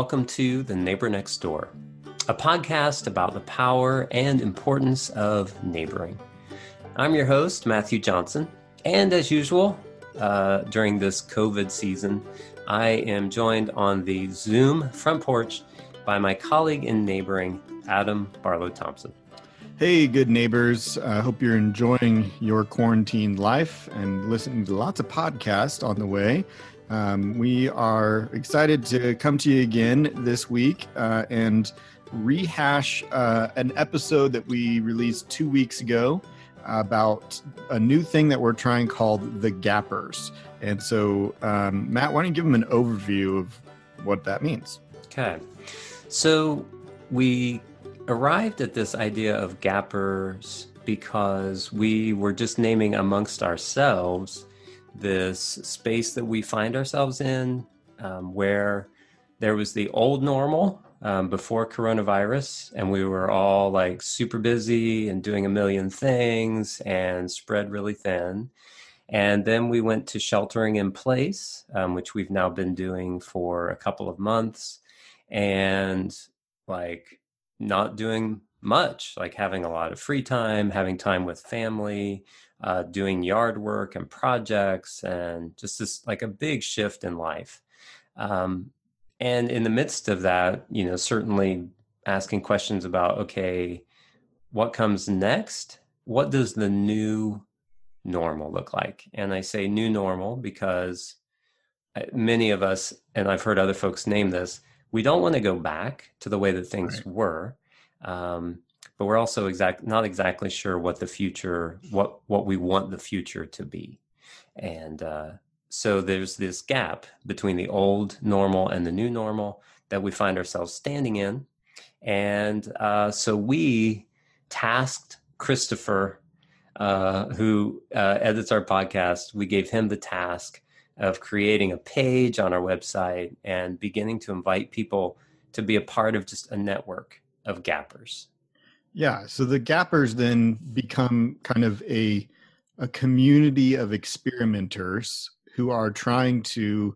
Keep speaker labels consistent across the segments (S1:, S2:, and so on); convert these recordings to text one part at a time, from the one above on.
S1: welcome to The Neighbor Next Door, a podcast about the power and importance of neighboring. I'm your host, Matthew Johnson, and as usual, uh, during this COVID season, I am joined on the Zoom front porch by my colleague in neighboring, Adam Barlow Thompson.
S2: Hey, good neighbors. I hope you're enjoying your quarantine life and listening to lots of podcasts on the way. Um, we are excited to come to you again this week uh, and rehash uh, an episode that we released two weeks ago about a new thing that we're trying called the Gappers. And so, um, Matt, why don't you give them an overview of what that means?
S1: Okay. So, we arrived at this idea of Gappers because we were just naming amongst ourselves this space that we find ourselves in um, where there was the old normal um, before coronavirus, and we were all like super busy and doing a million things and spread really thin. And then we went to sheltering in place, um, which we've now been doing for a couple of months, and like not doing much, like having a lot of free time, having time with family, uh, doing yard work and projects, and just this like a big shift in life. Um, and in the midst of that, you know, certainly asking questions about okay, what comes next? What does the new normal look like? And I say new normal because uh, many of us, and I've heard other folks name this, we don't want to go back to the way that things right. were. Um, but we're also exact not exactly sure what the future what what we want the future to be. And uh, so there's this gap between the old normal and the new normal that we find ourselves standing in. And uh, so we tasked christopher uh, who uh, edits our podcast. We gave him the task of creating a page on our website and beginning to invite people to be a part of just a network of gappers
S2: yeah. So the gappers then become kind of a a community of experimenters who are trying to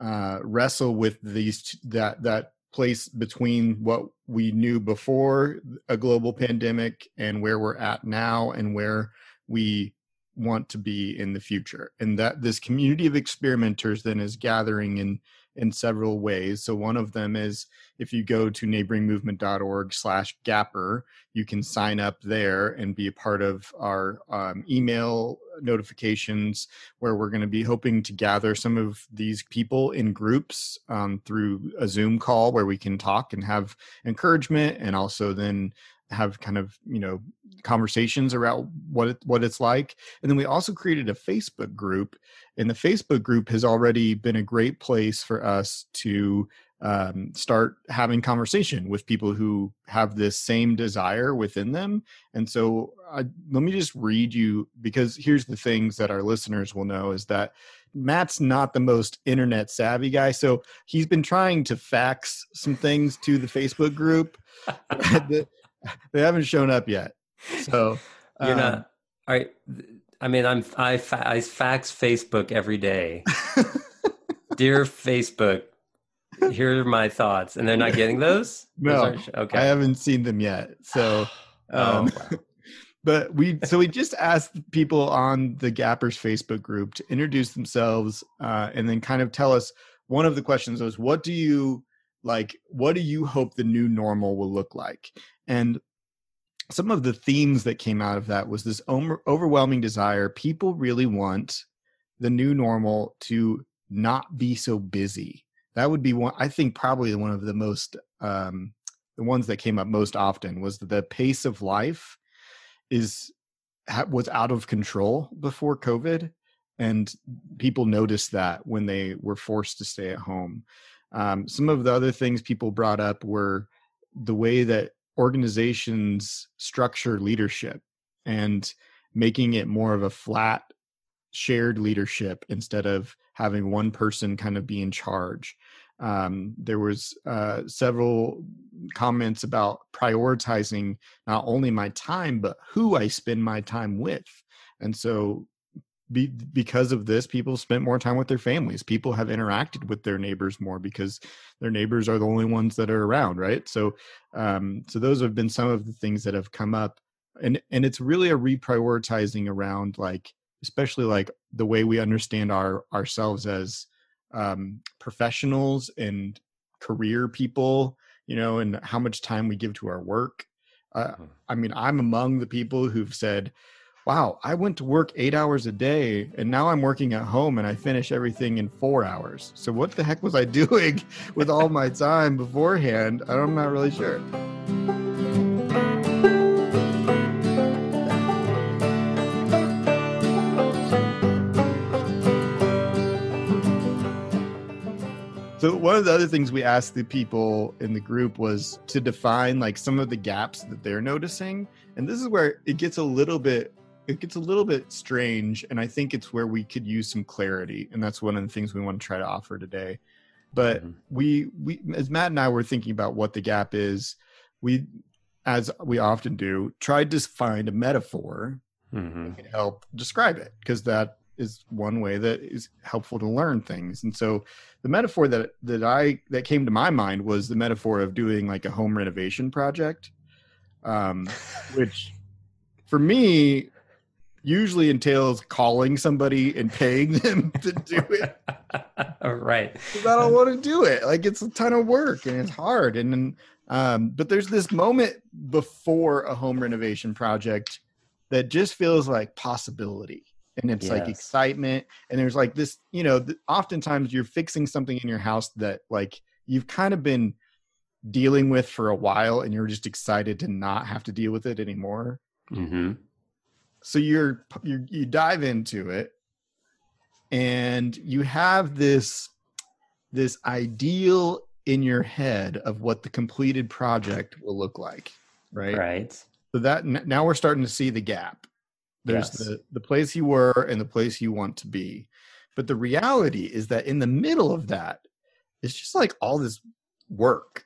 S2: uh, wrestle with these that that place between what we knew before a global pandemic and where we're at now and where we want to be in the future and that this community of experimenters then is gathering in in several ways. So one of them is if you go to neighboringmovement.org slash gapper, you can sign up there and be a part of our um, email notifications where we're going to be hoping to gather some of these people in groups um, through a Zoom call where we can talk and have encouragement and also then have kind of you know conversations around what it, what it's like and then we also created a facebook group and the facebook group has already been a great place for us to um, start having conversation with people who have this same desire within them and so uh, let me just read you because here's the things that our listeners will know is that matt's not the most internet savvy guy so he's been trying to fax some things to the facebook group they haven't shown up yet. So
S1: you're um, not. All right. I mean, I'm I, fa- I fax Facebook every day. Dear Facebook, here are my thoughts, and they're not getting those.
S2: No, those okay. I haven't seen them yet. So, oh, um, wow. but we so we just asked people on the Gappers Facebook group to introduce themselves uh, and then kind of tell us. One of the questions was, "What do you like? What do you hope the new normal will look like?" And some of the themes that came out of that was this overwhelming desire. People really want the new normal to not be so busy. That would be one, I think, probably one of the most, um, the ones that came up most often was the pace of life is was out of control before COVID, and people noticed that when they were forced to stay at home. Um, some of the other things people brought up were the way that organizations structure leadership and making it more of a flat shared leadership instead of having one person kind of be in charge. Um, there was uh, several comments about prioritizing not only my time but who i spend my time with. And so be, because of this, people spent more time with their families. People have interacted with their neighbors more because their neighbors are the only ones that are around, right? So, um, so those have been some of the things that have come up, and and it's really a reprioritizing around like, especially like the way we understand our ourselves as um, professionals and career people, you know, and how much time we give to our work. Uh, hmm. I mean, I'm among the people who've said wow, I went to work eight hours a day and now I'm working at home and I finish everything in four hours. So what the heck was I doing with all my time beforehand? I'm not really sure. So one of the other things we asked the people in the group was to define like some of the gaps that they're noticing. And this is where it gets a little bit it gets a little bit strange and i think it's where we could use some clarity and that's one of the things we want to try to offer today but mm-hmm. we we as matt and i were thinking about what the gap is we as we often do tried to find a metaphor mm-hmm. that can help describe it because that is one way that is helpful to learn things and so the metaphor that that i that came to my mind was the metaphor of doing like a home renovation project um which for me usually entails calling somebody and paying them to do it.
S1: right.
S2: I don't want to do it. Like it's a ton of work and it's hard. And then, um, but there's this moment before a home renovation project that just feels like possibility. And it's yes. like excitement. And there's like this, you know, th- oftentimes you're fixing something in your house that like you've kind of been dealing with for a while and you're just excited to not have to deal with it anymore. Mm-hmm so you're you you dive into it and you have this this ideal in your head of what the completed project will look like right?
S1: Right.
S2: So that now we're starting to see the gap. There's yes. the the place you were and the place you want to be. But the reality is that in the middle of that it's just like all this work.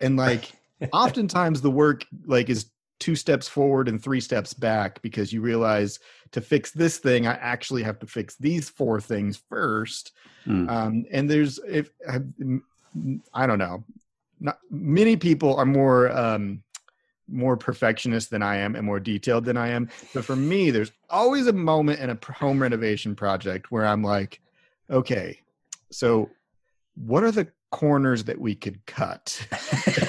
S2: And like oftentimes the work like is two steps forward and three steps back because you realize to fix this thing i actually have to fix these four things first. Mm. um, and there's if i don't know. Not many people are more um, more perfectionist than i am and more detailed than i am. But for me there's always a moment in a home renovation project where i'm like okay so what are the corners that we could cut?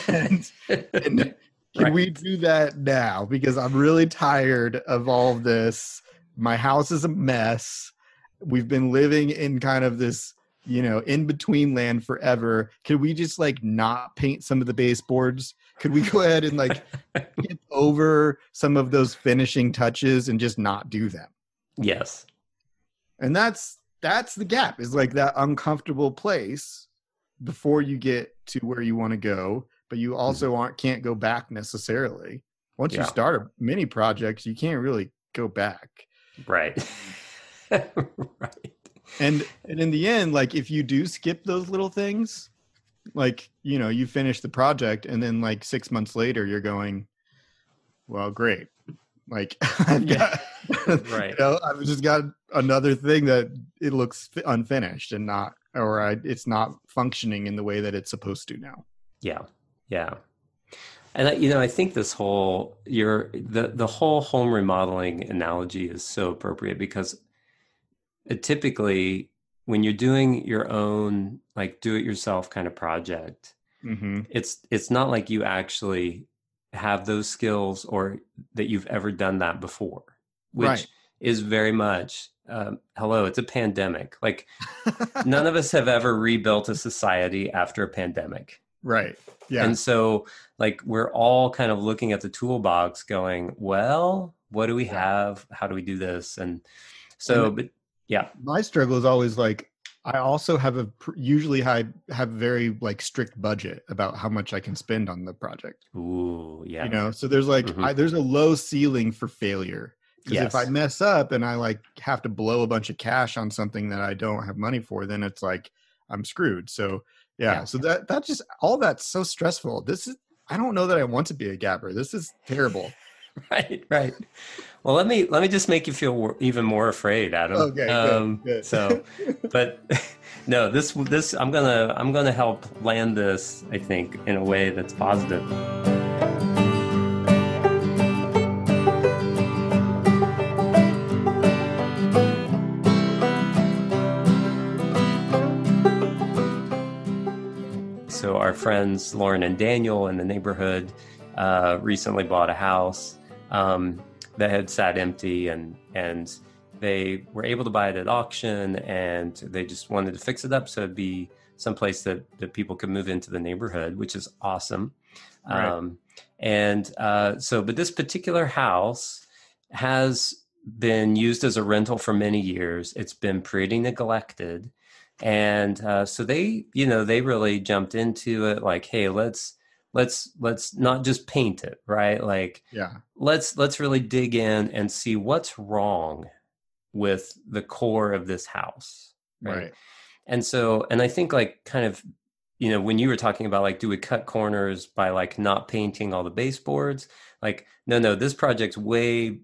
S2: And, and can right. we do that now? Because I'm really tired of all of this. My house is a mess. We've been living in kind of this, you know, in between land forever. Could we just like not paint some of the baseboards? Could we go ahead and like get over some of those finishing touches and just not do them?
S1: Yes.
S2: And that's that's the gap is like that uncomfortable place before you get to where you want to go but you mm-hmm. also aren't can't go back necessarily. Once yeah. you start a mini project, you can't really go back.
S1: Right.
S2: right. And and in the end, like if you do skip those little things, like you know, you finish the project and then like six months later you're going, Well, great. Like I've got right. You know, I've just got another thing that it looks unfinished and not or I, it's not functioning in the way that it's supposed to now.
S1: Yeah. Yeah. And you know, I think this whole your the the whole home remodeling analogy is so appropriate because it typically when you're doing your own like do it yourself kind of project, mm-hmm. it's it's not like you actually have those skills or that you've ever done that before, which right. is very much um, hello. It's a pandemic. Like none of us have ever rebuilt a society after a pandemic.
S2: Right.
S1: Yeah. And so like we're all kind of looking at the toolbox going, well, what do we have? How do we do this? And so and but yeah.
S2: My struggle is always like I also have a usually I have very like strict budget about how much I can spend on the project.
S1: Ooh, yeah.
S2: You know, so there's like mm-hmm. I, there's a low ceiling for failure. Because yes. if I mess up and I like have to blow a bunch of cash on something that I don't have money for, then it's like I'm screwed. So yeah, yeah. So that that just all that's so stressful. This is I don't know that I want to be a gapper. This is terrible.
S1: right, right. Well, let me let me just make you feel even more afraid, Adam.
S2: Okay, um, good, good.
S1: So, but no, this this I'm gonna I'm gonna help land this. I think in a way that's positive. Our friends Lauren and Daniel in the neighborhood uh, recently bought a house. Um, that had sat empty and and they were able to buy it at auction and they just wanted to fix it up so it'd be someplace that, that people could move into the neighborhood, which is awesome. Right. Um, and uh, so, but this particular house has been used as a rental for many years. It's been pretty neglected. And uh, so they, you know, they really jumped into it like, hey, let's let's let's not just paint it right? Like
S2: yeah.
S1: Let's let's really dig in and see what's wrong with the core of this house
S2: right, right.
S1: and so and i think like kind of you know when you were talking about like do we cut corners by like not painting all the baseboards like no no this project's way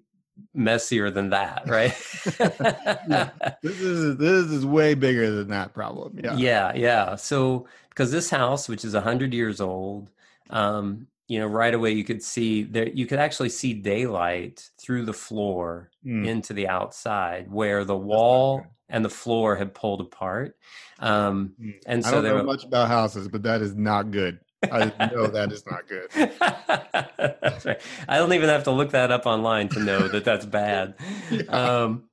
S1: messier than that right
S2: yeah. this is this is way bigger than that problem yeah
S1: yeah yeah so because this house which is 100 years old um, you know, right away you could see there, you could actually see daylight through the floor mm. into the outside where the wall and the floor had pulled apart. Um,
S2: mm. And so I don't know were, much about houses, but that is not good. I know that is not good.
S1: right. I don't even have to look that up online to know that that's bad. yeah. um,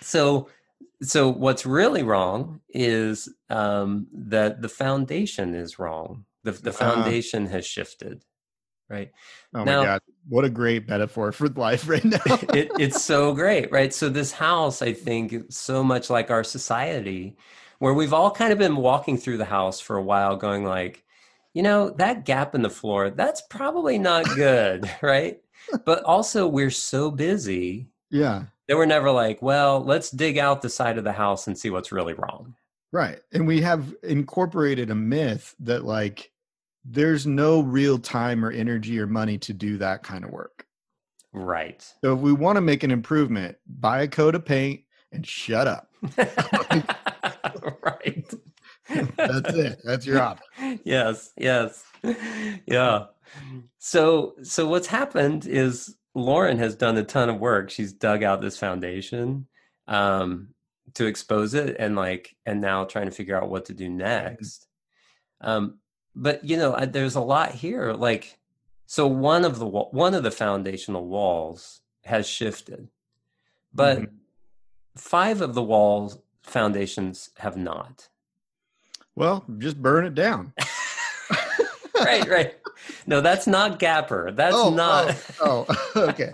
S1: so, so what's really wrong is um, that the foundation is wrong the the uh-huh. foundation uh, has shifted right
S2: oh now, my god what a great metaphor for life right now
S1: it, it's so great right so this house i think so much like our society where we've all kind of been walking through the house for a while going like you know that gap in the floor that's probably not good right but also we're so busy
S2: yeah
S1: that we're never like well let's dig out the side of the house and see what's really wrong
S2: Right. And we have incorporated a myth that like there's no real time or energy or money to do that kind of work.
S1: Right.
S2: So if we want to make an improvement, buy a coat of paint and shut up.
S1: right.
S2: That's it. That's your option.
S1: Yes. Yes. Yeah. So so what's happened is Lauren has done a ton of work. She's dug out this foundation. Um, to expose it and like and now trying to figure out what to do next um but you know there's a lot here like so one of the one of the foundational walls has shifted but mm-hmm. five of the walls foundations have not
S2: well just burn it down.
S1: Right right. No that's not gapper. That's oh, not
S2: oh, oh okay.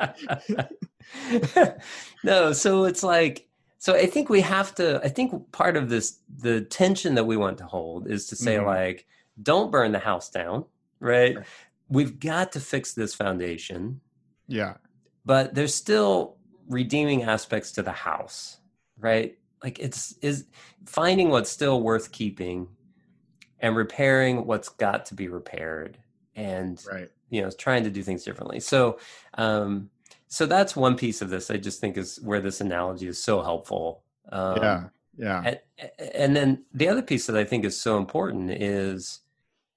S1: No so it's like so i think we have to i think part of this the tension that we want to hold is to say mm-hmm. like don't burn the house down right? We've got to fix this foundation.
S2: Yeah.
S1: But there's still redeeming aspects to the house right like it's is finding what's still worth keeping and repairing what's got to be repaired and
S2: right.
S1: you know trying to do things differently. So um so that's one piece of this i just think is where this analogy is so helpful.
S2: Um, yeah yeah.
S1: and, and, then the other piece that i think is so important is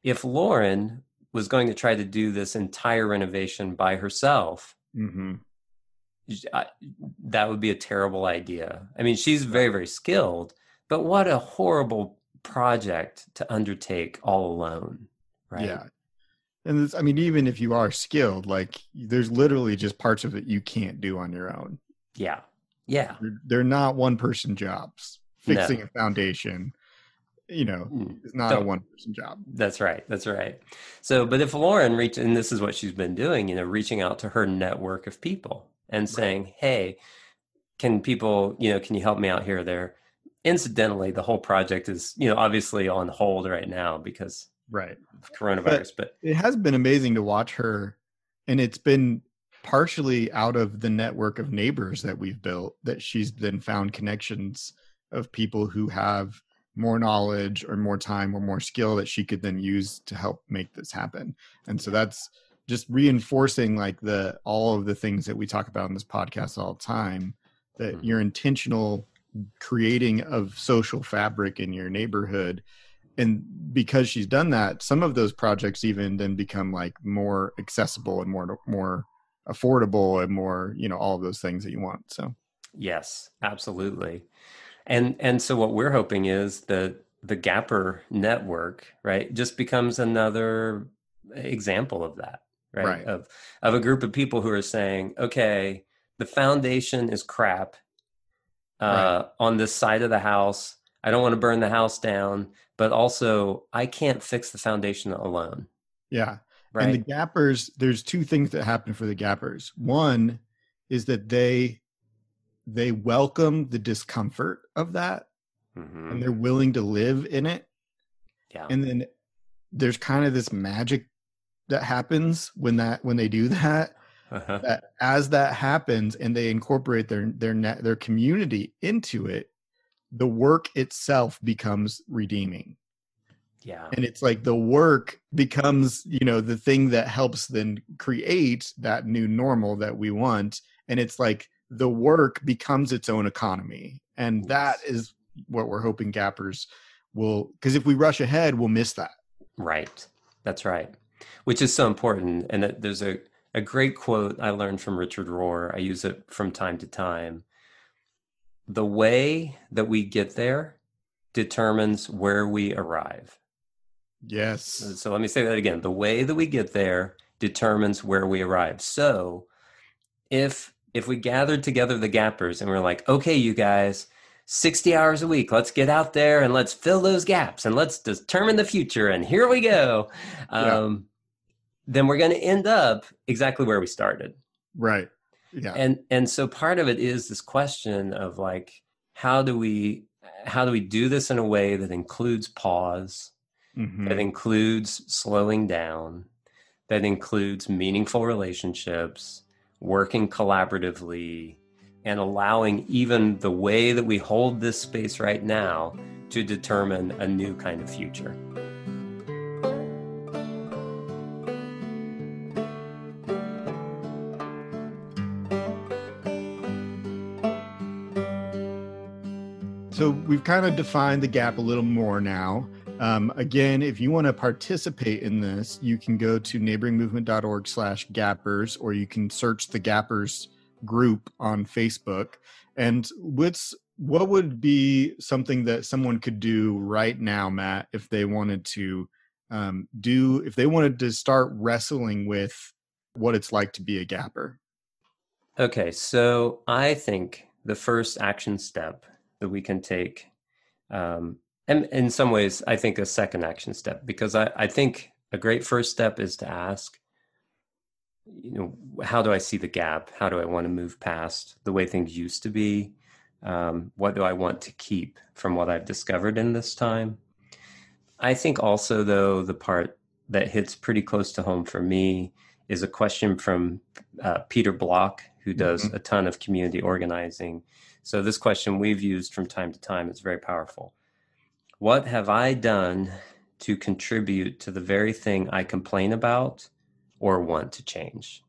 S1: if lauren was going to try to do this entire renovation by herself
S2: mm-hmm.
S1: I, that would be a terrible idea. I mean she's very very skilled but what a horrible project to undertake all alone right?
S2: Yeah. And this, i mean even if you are skilled like there's literally just parts of it you can't do on your own.
S1: Yeah. Yeah.
S2: They're, they're not one person jobs. Fixing no. a foundation you know mm. it's not a one person job.
S1: That's right. That's right. So but if lauren reach and this is what she's been doing you know reaching out to her network of people and saying hey can people you know can you help me out here or there? Incidentally the whole project is you know obviously on hold right now because
S2: right.
S1: coronavirus but,
S2: but, it has been amazing to watch her and it's been partially out of the network of neighbors that we've built that she's then found connections of people who have more knowledge or more time or more skill that she could then use to help make this happen. And so that's just reinforcing like the all of the things that we talk about in this podcast all the time that
S1: Mhm.
S2: your intentional creating of social fabric in your neighborhood and because she's done that some of those projects even then become like more accessible and more more affordable and more you know all of those things that you want so
S1: Yes, absolutely. And and so what we're hoping is that the Gapper network, right, just becomes another example of that, right?
S2: Right.
S1: Of of a group of people who are saying, okay, the foundation is crap uh, on this side of the house. I don't want to burn the house down, but also I can't fix the foundation alone,
S2: yeah
S1: right?
S2: And the gappers, there's two things that happen for the gappers. One is that they they welcome the discomfort of that
S1: Mhm.
S2: and they're willing to live in it.
S1: Yeah.
S2: And then there's kind of this magic that happens when that when they do that
S1: Uh-huh.
S2: that as that happens and they incorporate their their net their community into it the work itself becomes redeeming
S1: Yeah.
S2: and it's like the work becomes you know the thing that helps then create that new normal that we want and it's like the work becomes its own economy and that
S1: Yes.
S2: is what we're hoping gappers will because if we rush ahead we'll miss that
S1: Right. That's right. Which is so important. And that there's a, a great quote I learned from Richard Rohr. I use it from time to time. The way that we get there determines where we arrive.
S2: yes
S1: So let me say that again. The way that we get there determines where we arrive. So if if we gathered together the gappers and we're like, okay, you guys, 60 hours a week, let's get out there and let's fill those gaps and let's determine the future and here we go. Um, then we're going to end up exactly where we started.
S2: right yeah
S1: And and so part of it is this question of like how do we how do we do this in a way that includes pause,
S2: Mhm.
S1: that includes slowing down, that includes meaningful relationships, working collaboratively, and allowing even the way that we hold this space right now to determine a new kind of future.
S2: We've kind of defined the gap a little more now. Um, again, if you want to participate in this, you can go to neighboringmovement.org slash gappers, or you can search the gappers group on Facebook. And what's what would be something that someone could do right now, Matt, if they wanted to um, do, if they wanted to start wrestling with what it's like to be a gapper?
S1: Okay, so I think the first action step that we can take, um, and in some ways, I think a second action step, because I, I think a great first step is to ask, you know, how do I see the gap? How do I want to move past the way things used to be? Um, what do I want to keep from what I've discovered in this time? I think also, though, the part that hits pretty close to home for me is a question from uh, Peter Block, who does
S2: Mhm.
S1: a ton of community organizing. So, this question we've used from time to time is very powerful. What have I done to contribute to the very thing I complain about or want to change?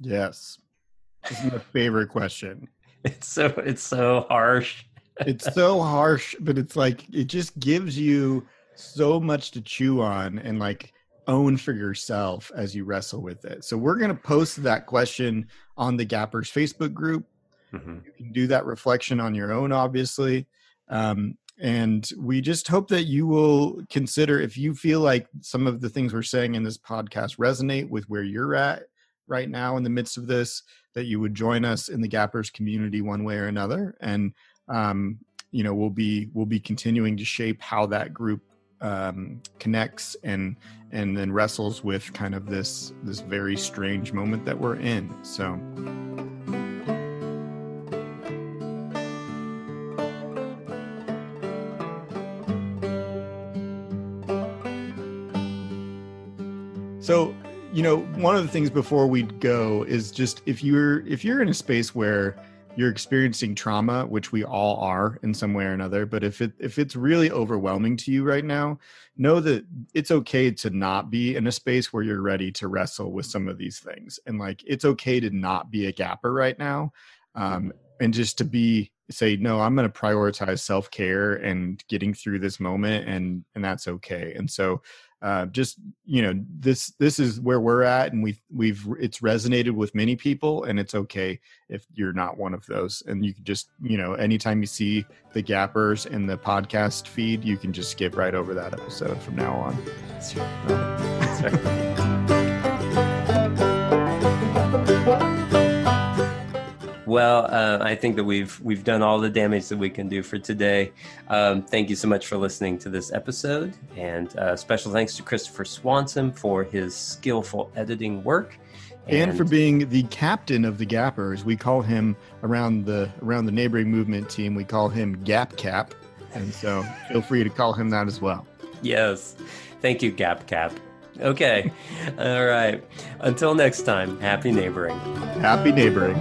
S2: Yes. This is my favorite question.
S1: It's so it's so harsh.
S2: it's so harsh, but it's like it just gives you so much to chew on and like own for yourself as you wrestle with it. So we're going to post that question on the Gappers Facebook group.
S1: Mhm.
S2: You can do that reflection on your own, obviously. Um, and we just hope that you will consider if you feel like some of the things we're saying in this podcast resonate with where you're at right now in the midst of this, that you would join us in the Gappers community one way or another. And um, you know, we'll be we'll be continuing to shape how that group um, connects and and then wrestles with kind of this this very strange moment that we're in. So. Know, one of the things before we go is just if you're if you're in a space where you're experiencing trauma, which we all are in some way or another, but if it if it's really overwhelming to you right now, know that it's okay to not be in a space where you're ready to wrestle with some of these things. And like it's okay to not be a gapper right now. Um, and just to be say no i'm going to prioritize self-care and getting through this moment and and that's okay and so uh, just you know this this is where we're at and we've we've it's resonated with many people and it's okay if you're not one of those and you can just you know anytime you see the gappers in the podcast feed you can just skip right over that episode from now on That's right. That's
S1: right. Well, uh, I think that we've we've done all the damage that we can do for today. Um, thank you so much for listening to this episode, and uh, special thanks to Christopher Swanson for his skillful editing work,
S2: and, and, for being the captain of the Gappers. We call him around the around the neighboring movement team. We call him Gap Cap, and so feel free to call him that as well.
S1: Yes, thank you, Gap Cap. Okay. All right. Until next time, happy neighboring.
S2: Happy neighboring.